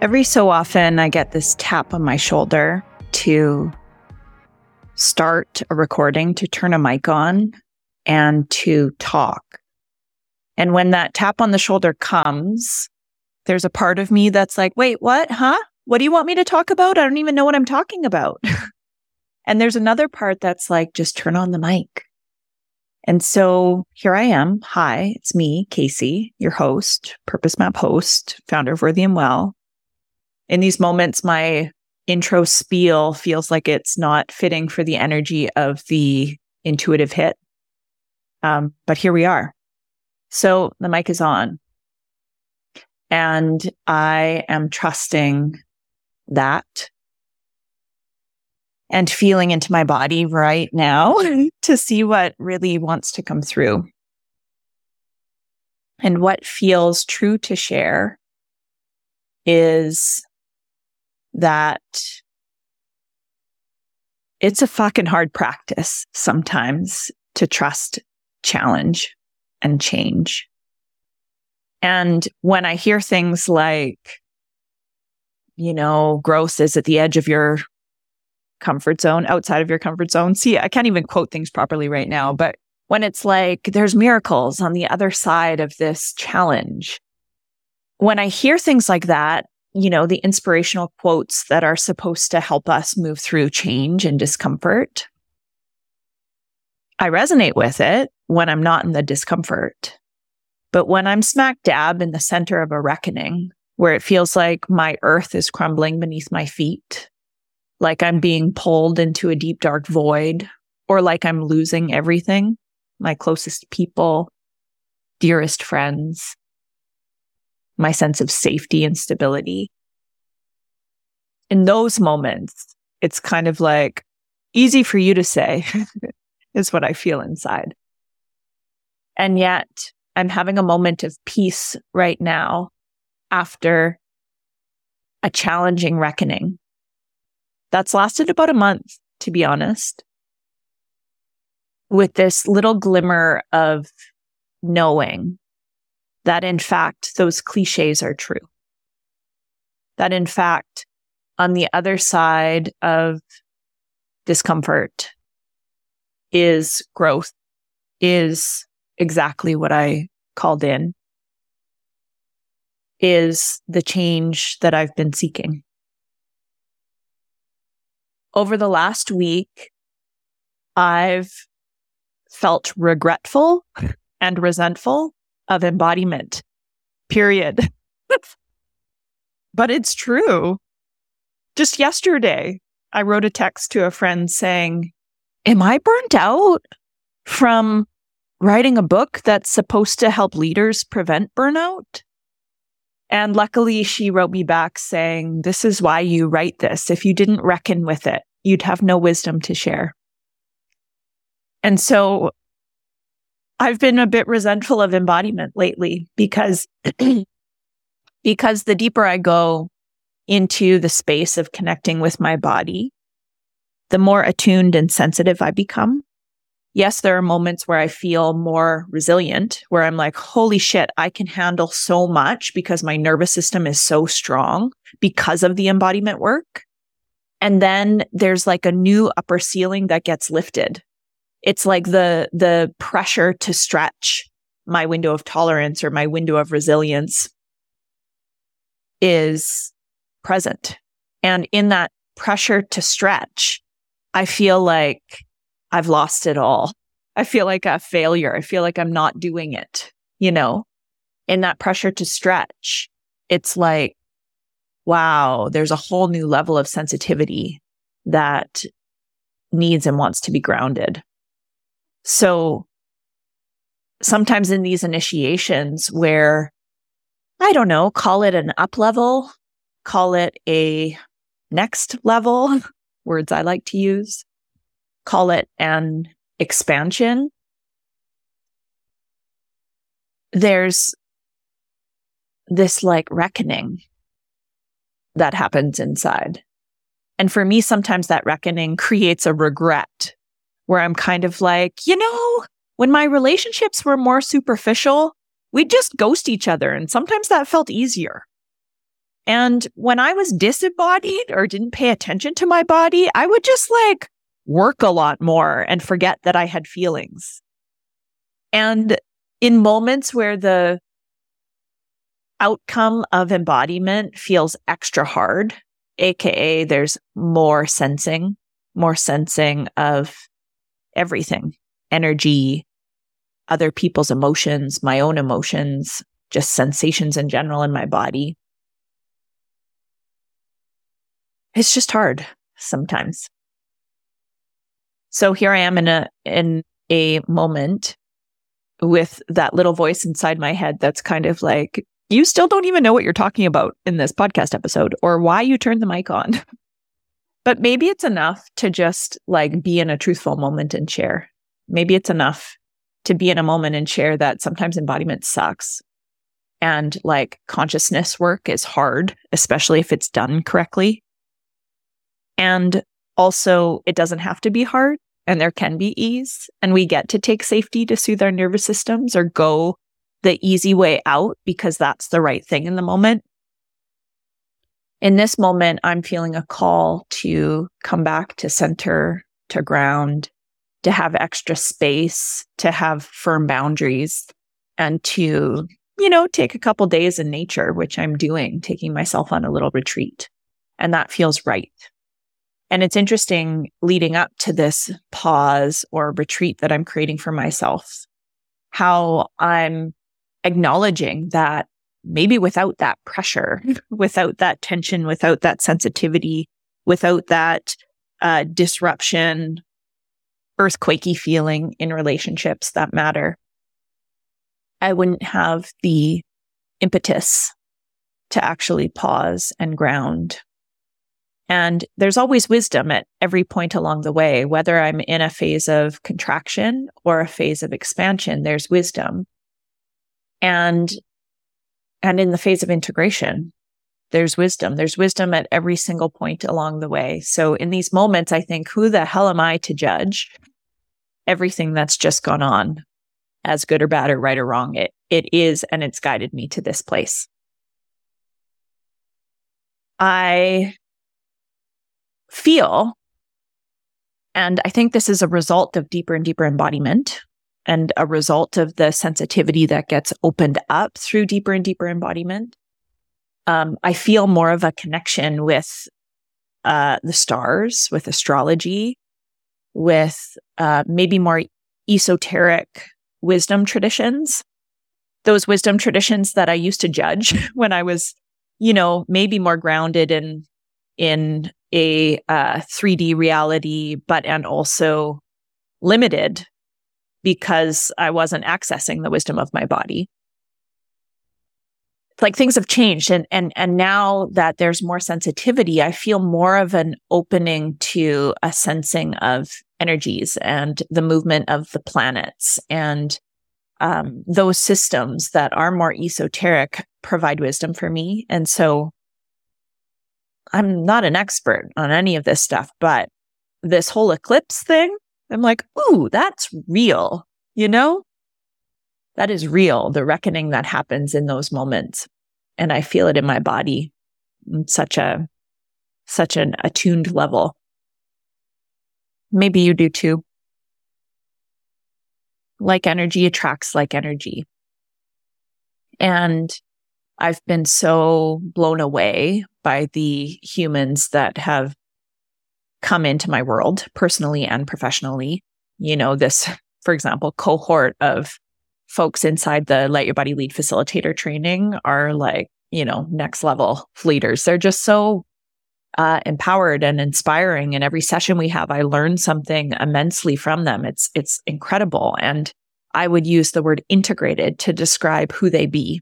Every so often, I get this tap on my shoulder to start a recording, to turn a mic on, and to talk. And when that tap on the shoulder comes, there's a part of me that's like, wait, what? Huh? What do you want me to talk about? I don't even know what I'm talking about. and there's another part that's like, just turn on the mic. And so here I am. Hi, it's me, Casey, your host, Purpose Map host, founder of Worthy and Well in these moments, my intro spiel feels like it's not fitting for the energy of the intuitive hit. Um, but here we are. So the mic is on. And I am trusting that and feeling into my body right now to see what really wants to come through and what feels true to share is that it's a fucking hard practice sometimes to trust challenge and change. And when I hear things like, you know, growth is at the edge of your comfort zone, outside of your comfort zone. See, I can't even quote things properly right now, but when it's like there's miracles on the other side of this challenge, when I hear things like that, you know, the inspirational quotes that are supposed to help us move through change and discomfort. I resonate with it when I'm not in the discomfort. But when I'm smack dab in the center of a reckoning, where it feels like my earth is crumbling beneath my feet, like I'm being pulled into a deep, dark void, or like I'm losing everything my closest people, dearest friends, my sense of safety and stability. In those moments, it's kind of like easy for you to say is what I feel inside. And yet I'm having a moment of peace right now after a challenging reckoning that's lasted about a month, to be honest, with this little glimmer of knowing that in fact, those cliches are true. That in fact, on the other side of discomfort is growth, is exactly what I called in, is the change that I've been seeking. Over the last week, I've felt regretful and resentful of embodiment, period. but it's true. Just yesterday, I wrote a text to a friend saying, Am I burnt out from writing a book that's supposed to help leaders prevent burnout? And luckily, she wrote me back saying, This is why you write this. If you didn't reckon with it, you'd have no wisdom to share. And so I've been a bit resentful of embodiment lately because because the deeper I go into the space of connecting with my body, the more attuned and sensitive I become. Yes, there are moments where I feel more resilient, where I'm like, holy shit, I can handle so much because my nervous system is so strong because of the embodiment work. And then there's like a new upper ceiling that gets lifted it's like the, the pressure to stretch my window of tolerance or my window of resilience is present. And in that pressure to stretch, I feel like I've lost it all. I feel like a failure. I feel like I'm not doing it, you know, in that pressure to stretch. It's like, wow, there's a whole new level of sensitivity that needs and wants to be grounded. So sometimes in these initiations where I don't know, call it an up level, call it a next level, words I like to use, call it an expansion. There's this like reckoning that happens inside. And for me, sometimes that reckoning creates a regret where I'm kind of like, you know, when my relationships were more superficial, we'd just ghost each other. And sometimes that felt easier. And when I was disembodied or didn't pay attention to my body, I would just like work a lot more and forget that I had feelings. And in moments where the outcome of embodiment feels extra hard, AKA there's more sensing, more sensing of everything, energy, other people's emotions, my own emotions, just sensations in general in my body. It's just hard sometimes. So here I am in a, in a moment with that little voice inside my head that's kind of like, you still don't even know what you're talking about in this podcast episode or why you turned the mic on. but maybe it's enough to just like be in a truthful moment and share. Maybe it's enough to be in a moment and share that sometimes embodiment sucks and like consciousness work is hard, especially if it's done correctly. And also, it doesn't have to be hard and there can be ease. And we get to take safety to soothe our nervous systems or go the easy way out because that's the right thing in the moment. In this moment, I'm feeling a call to come back to center, to ground, to have extra space, to have firm boundaries, and to, you know, take a couple days in nature, which I'm doing, taking myself on a little retreat. And that feels right. And it's interesting leading up to this pause or retreat that I'm creating for myself, how I'm acknowledging that maybe without that pressure, without that tension, without that sensitivity, without that uh, disruption, earthquakey feeling in relationships that matter, I wouldn't have the impetus to actually pause and ground and there's always wisdom at every point along the way, whether I'm in a phase of contraction or a phase of expansion, there's wisdom. And, and in the phase of integration, there's wisdom. There's wisdom at every single point along the way. So in these moments, I think, who the hell am I to judge everything that's just gone on as good or bad or right or wrong? It, it is, and it's guided me to this place. I feel. And I think this is a result of deeper and deeper embodiment and a result of the sensitivity that gets opened up through deeper and deeper embodiment. Um, I feel more of a connection with uh, the stars, with astrology, with uh, maybe more esoteric wisdom traditions. Those wisdom traditions that I used to judge when I was, you know, maybe more grounded in in a uh, 3D reality, but and also limited because I wasn't accessing the wisdom of my body. Like things have changed and and and now that there's more sensitivity, I feel more of an opening to a sensing of energies and the movement of the planets and um, those systems that are more esoteric provide wisdom for me. And so I'm not an expert on any of this stuff, but this whole eclipse thing, I'm like, ooh, that's real, you know? That is real, the reckoning that happens in those moments. And I feel it in my body in such a such an attuned level. Maybe you do too. Like energy attracts like energy. And I've been so blown away by the humans that have come into my world personally and professionally. You know, this, for example, cohort of folks inside the Let Your Body Lead facilitator training are like, you know, next level leaders. They're just so uh, empowered and inspiring. And every session we have, I learn something immensely from them. It's, it's incredible. And I would use the word integrated to describe who they be.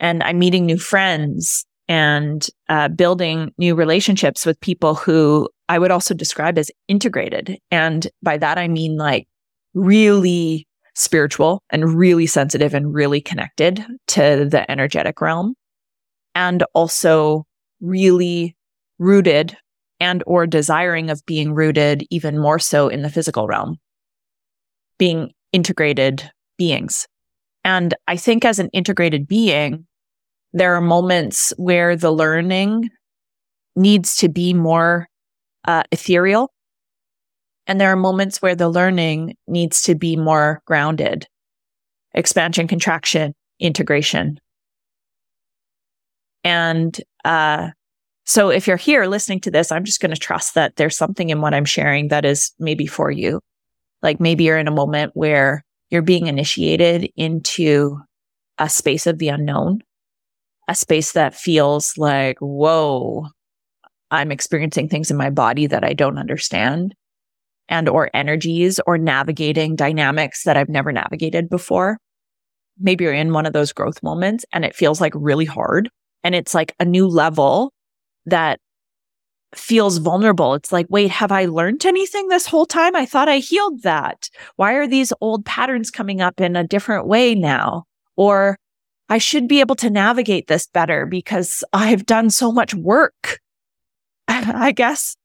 And I'm meeting new friends and uh, building new relationships with people who I would also describe as integrated. And by that, I mean like really spiritual and really sensitive and really connected to the energetic realm. And also really rooted and or desiring of being rooted even more so in the physical realm. Being integrated beings. And i think as an integrated being There are moments where the learning needs to be more uh, ethereal. And there are moments where the learning needs to be more grounded. Expansion, contraction, integration. And uh, so if you're here listening to this, I'm just going to trust that there's something in what I'm sharing that is maybe for you. Like maybe you're in a moment where you're being initiated into a space of the unknown, a space that feels like, whoa, I'm experiencing things in my body that I don't understand and or energies or navigating dynamics that I've never navigated before. Maybe you're in one of those growth moments and it feels like really hard and it's like a new level that feels vulnerable. It's like, wait, have I learned anything this whole time? I thought I healed that. Why are these old patterns coming up in a different way now? Or I should be able to navigate this better because I've done so much work. I guess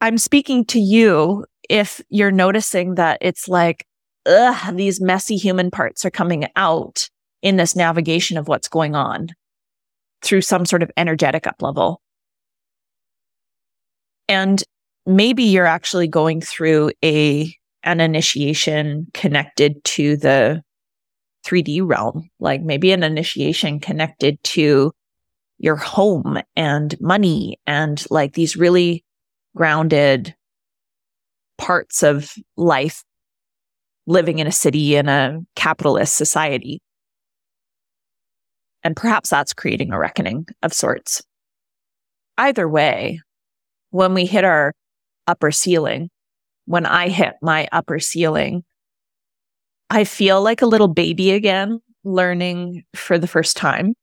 I'm speaking to you if you're noticing that it's like, ugh, these messy human parts are coming out in this navigation of what's going on through some sort of energetic up level. And maybe you're actually going through a an initiation connected to the 3D realm, like maybe an initiation connected to your home and money and like these really grounded parts of life living in a city in a capitalist society. And perhaps that's creating a reckoning of sorts. Either way, when we hit our upper ceiling, when I hit my upper ceiling, I feel like a little baby again, learning for the first time.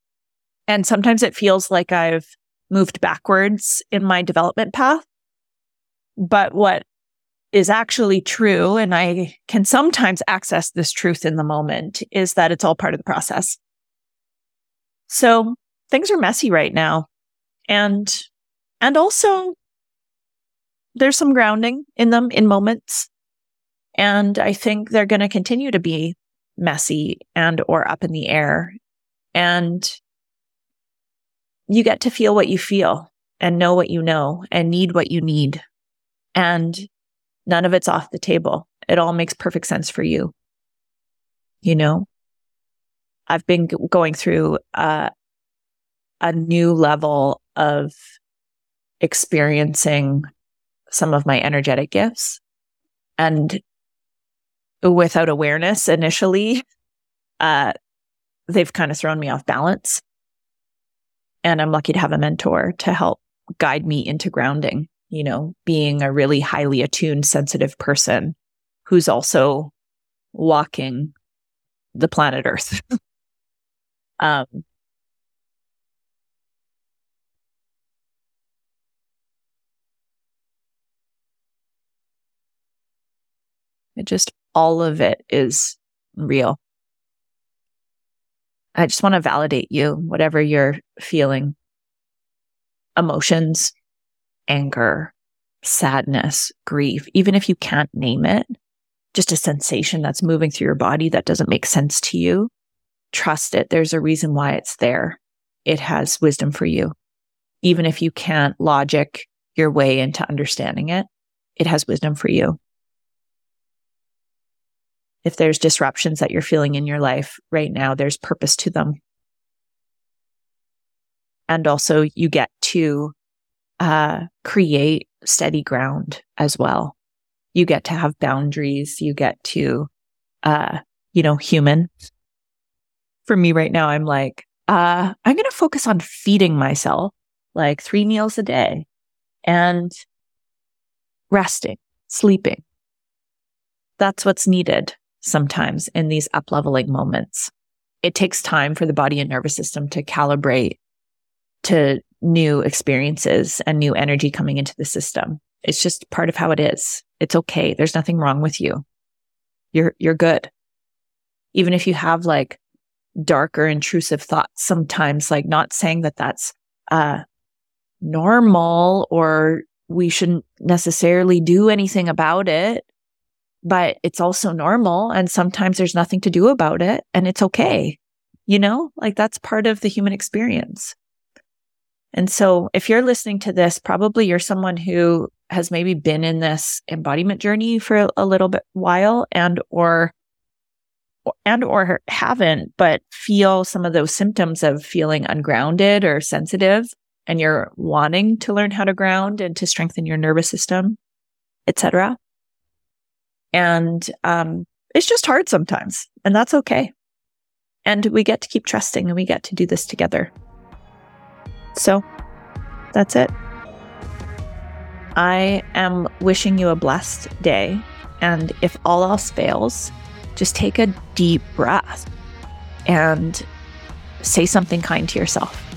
And sometimes it feels like I've moved backwards in my development path. But what is actually true, and I can sometimes access this truth in the moment, is that it's all part of the process. So things are messy right now. And, and also there's some grounding in them in moments. And I think they're going to continue to be messy and or up in the air. And you get to feel what you feel and know what you know and need what you need. And none of it's off the table. It all makes perfect sense for you. You know, I've been g- going through uh, a new level of experiencing some of my energetic gifts. And without awareness initially, uh, they've kind of thrown me off balance. And I'm lucky to have a mentor to help guide me into grounding, you know, being a really highly attuned, sensitive person who's also walking the planet Earth. um, It just, all of it is real. I just want to validate you, whatever you're feeling emotions, anger, sadness, grief, even if you can't name it, just a sensation that's moving through your body that doesn't make sense to you. Trust it. There's a reason why it's there. It has wisdom for you. Even if you can't logic your way into understanding it, it has wisdom for you if there's disruptions that you're feeling in your life right now, there's purpose to them. And also you get to uh, create steady ground as well. You get to have boundaries. You get to, uh, you know, human. For me right now, I'm like, uh, I'm going to focus on feeding myself like three meals a day and resting, sleeping. That's what's needed sometimes in these up leveling moments. It takes time for the body and nervous system to calibrate to new experiences and new energy coming into the system. It's just part of how it is. It's okay. There's nothing wrong with you. You're, you're good. Even if you have like darker intrusive thoughts sometimes, like not saying that that's, uh, normal or we shouldn't necessarily do anything about it but it's also normal. And sometimes there's nothing to do about it and it's okay. You know, like that's part of the human experience. And so if you're listening to this, probably you're someone who has maybe been in this embodiment journey for a little bit while and or and or haven't but feel some of those symptoms of feeling ungrounded or sensitive and you're wanting to learn how to ground and to strengthen your nervous system etc and um, it's just hard sometimes and that's okay and we get to keep trusting and we get to do this together so that's it. I am wishing you a blessed day. And if all else fails, just take a deep breath and say something kind to yourself.